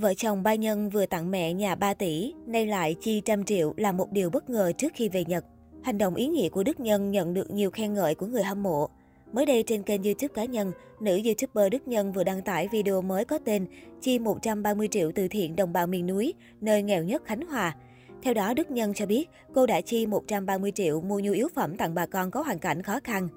Vợ chồng ba nhân vừa tặng mẹ nhà 3 tỷ, nay lại chi trăm triệu là một điều bất ngờ trước khi về Nhật. Hành động ý nghĩa của Đức Nhân nhận được nhiều khen ngợi của người hâm mộ. Mới đây trên kênh YouTube cá nhân, nữ YouTuber Đức Nhân vừa đăng tải video mới có tên Chi 130 triệu từ thiện đồng bào miền núi, nơi nghèo nhất Khánh Hòa. Theo đó, Đức Nhân cho biết cô đã chi 130 triệu mua nhu yếu phẩm tặng bà con có hoàn cảnh khó khăn.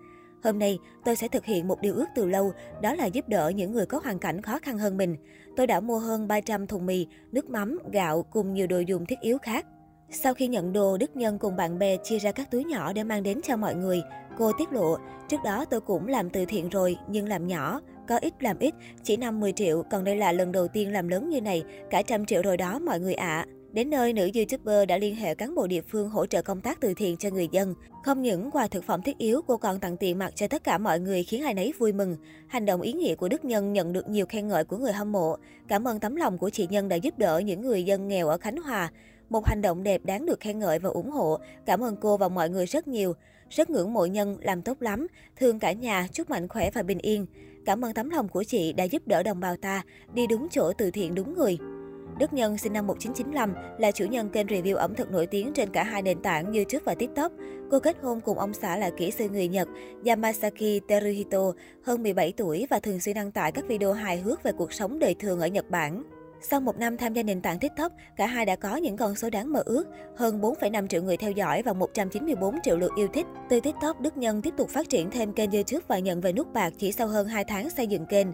Hôm nay, tôi sẽ thực hiện một điều ước từ lâu, đó là giúp đỡ những người có hoàn cảnh khó khăn hơn mình. Tôi đã mua hơn 300 thùng mì, nước mắm, gạo cùng nhiều đồ dùng thiết yếu khác. Sau khi nhận đồ, Đức Nhân cùng bạn bè chia ra các túi nhỏ để mang đến cho mọi người. Cô tiết lộ, trước đó tôi cũng làm từ thiện rồi, nhưng làm nhỏ, có ít làm ít, chỉ 5-10 triệu, còn đây là lần đầu tiên làm lớn như này, cả trăm triệu rồi đó mọi người ạ. À. Đến nơi, nữ YouTuber đã liên hệ cán bộ địa phương hỗ trợ công tác từ thiện cho người dân. Không những quà thực phẩm thiết yếu, cô còn tặng tiền mặt cho tất cả mọi người khiến ai nấy vui mừng. Hành động ý nghĩa của Đức Nhân nhận được nhiều khen ngợi của người hâm mộ. Cảm ơn tấm lòng của chị Nhân đã giúp đỡ những người dân nghèo ở Khánh Hòa. Một hành động đẹp đáng được khen ngợi và ủng hộ. Cảm ơn cô và mọi người rất nhiều. Rất ngưỡng mộ Nhân, làm tốt lắm. Thương cả nhà, chúc mạnh khỏe và bình yên. Cảm ơn tấm lòng của chị đã giúp đỡ đồng bào ta, đi đúng chỗ từ thiện đúng người. Đức Nhân sinh năm 1995 là chủ nhân kênh review ẩm thực nổi tiếng trên cả hai nền tảng YouTube và TikTok. Cô kết hôn cùng ông xã là kỹ sư người Nhật Yamasaki Teruhito, hơn 17 tuổi và thường xuyên đăng tải các video hài hước về cuộc sống đời thường ở Nhật Bản. Sau một năm tham gia nền tảng TikTok, cả hai đã có những con số đáng mơ ước, hơn 4,5 triệu người theo dõi và 194 triệu lượt yêu thích. Từ TikTok, Đức Nhân tiếp tục phát triển thêm kênh YouTube và nhận về nút bạc chỉ sau hơn 2 tháng xây dựng kênh.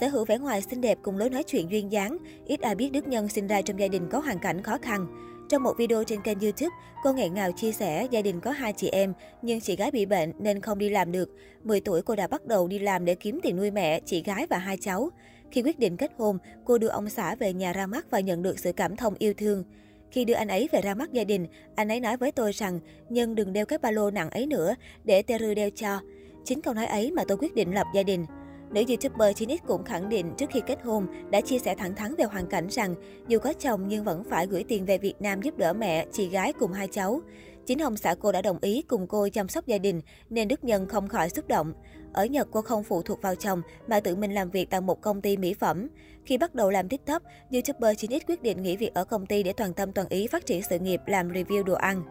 Sở hữu vẻ ngoài xinh đẹp cùng lối nói chuyện duyên dáng, ít ai biết Đức Nhân sinh ra trong gia đình có hoàn cảnh khó khăn. Trong một video trên kênh YouTube, cô nghẹn ngào chia sẻ gia đình có hai chị em, nhưng chị gái bị bệnh nên không đi làm được. 10 tuổi cô đã bắt đầu đi làm để kiếm tiền nuôi mẹ, chị gái và hai cháu. Khi quyết định kết hôn, cô đưa ông xã về nhà ra mắt và nhận được sự cảm thông yêu thương. Khi đưa anh ấy về ra mắt gia đình, anh ấy nói với tôi rằng Nhân đừng đeo cái ba lô nặng ấy nữa, để Teru đeo cho. Chính câu nói ấy mà tôi quyết định lập gia đình. Nữ YouTuber 9X cũng khẳng định trước khi kết hôn đã chia sẻ thẳng thắn về hoàn cảnh rằng dù có chồng nhưng vẫn phải gửi tiền về Việt Nam giúp đỡ mẹ, chị gái cùng hai cháu. Chính ông xã cô đã đồng ý cùng cô chăm sóc gia đình nên Đức Nhân không khỏi xúc động. Ở Nhật cô không phụ thuộc vào chồng mà tự mình làm việc tại một công ty mỹ phẩm. Khi bắt đầu làm TikTok, YouTuber 9X quyết định nghỉ việc ở công ty để toàn tâm toàn ý phát triển sự nghiệp làm review đồ ăn.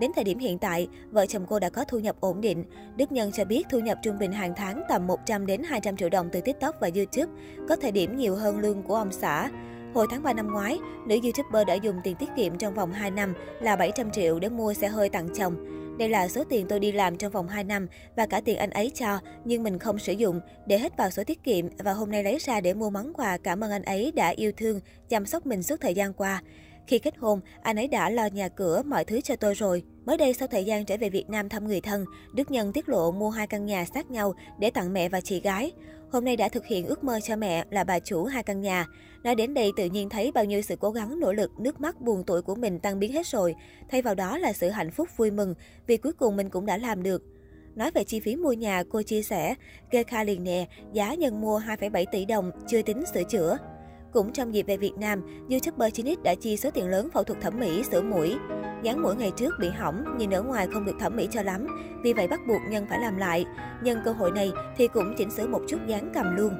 Đến thời điểm hiện tại, vợ chồng cô đã có thu nhập ổn định. Đức Nhân cho biết thu nhập trung bình hàng tháng tầm 100 đến 200 triệu đồng từ TikTok và YouTube, có thời điểm nhiều hơn lương của ông xã. Hồi tháng 3 năm ngoái, nữ YouTuber đã dùng tiền tiết kiệm trong vòng 2 năm là 700 triệu để mua xe hơi tặng chồng. Đây là số tiền tôi đi làm trong vòng 2 năm và cả tiền anh ấy cho, nhưng mình không sử dụng, để hết vào số tiết kiệm và hôm nay lấy ra để mua món quà cảm ơn anh ấy đã yêu thương, chăm sóc mình suốt thời gian qua. Khi kết hôn, anh ấy đã lo nhà cửa, mọi thứ cho tôi rồi. Mới đây sau thời gian trở về Việt Nam thăm người thân, Đức Nhân tiết lộ mua hai căn nhà sát nhau để tặng mẹ và chị gái. Hôm nay đã thực hiện ước mơ cho mẹ là bà chủ hai căn nhà. Nói đến đây tự nhiên thấy bao nhiêu sự cố gắng, nỗ lực, nước mắt, buồn tuổi của mình tan biến hết rồi. Thay vào đó là sự hạnh phúc vui mừng vì cuối cùng mình cũng đã làm được. Nói về chi phí mua nhà, cô chia sẻ, kê khai liền nè, giá nhân mua 2,7 tỷ đồng, chưa tính sửa chữa. Cũng trong dịp về Việt Nam, YouTuber 9X đã chi số tiền lớn phẫu thuật thẩm mỹ sửa mũi. Dán mũi ngày trước bị hỏng, nhìn ở ngoài không được thẩm mỹ cho lắm, vì vậy bắt buộc Nhân phải làm lại. Nhân cơ hội này thì cũng chỉnh sửa một chút dáng cầm luôn.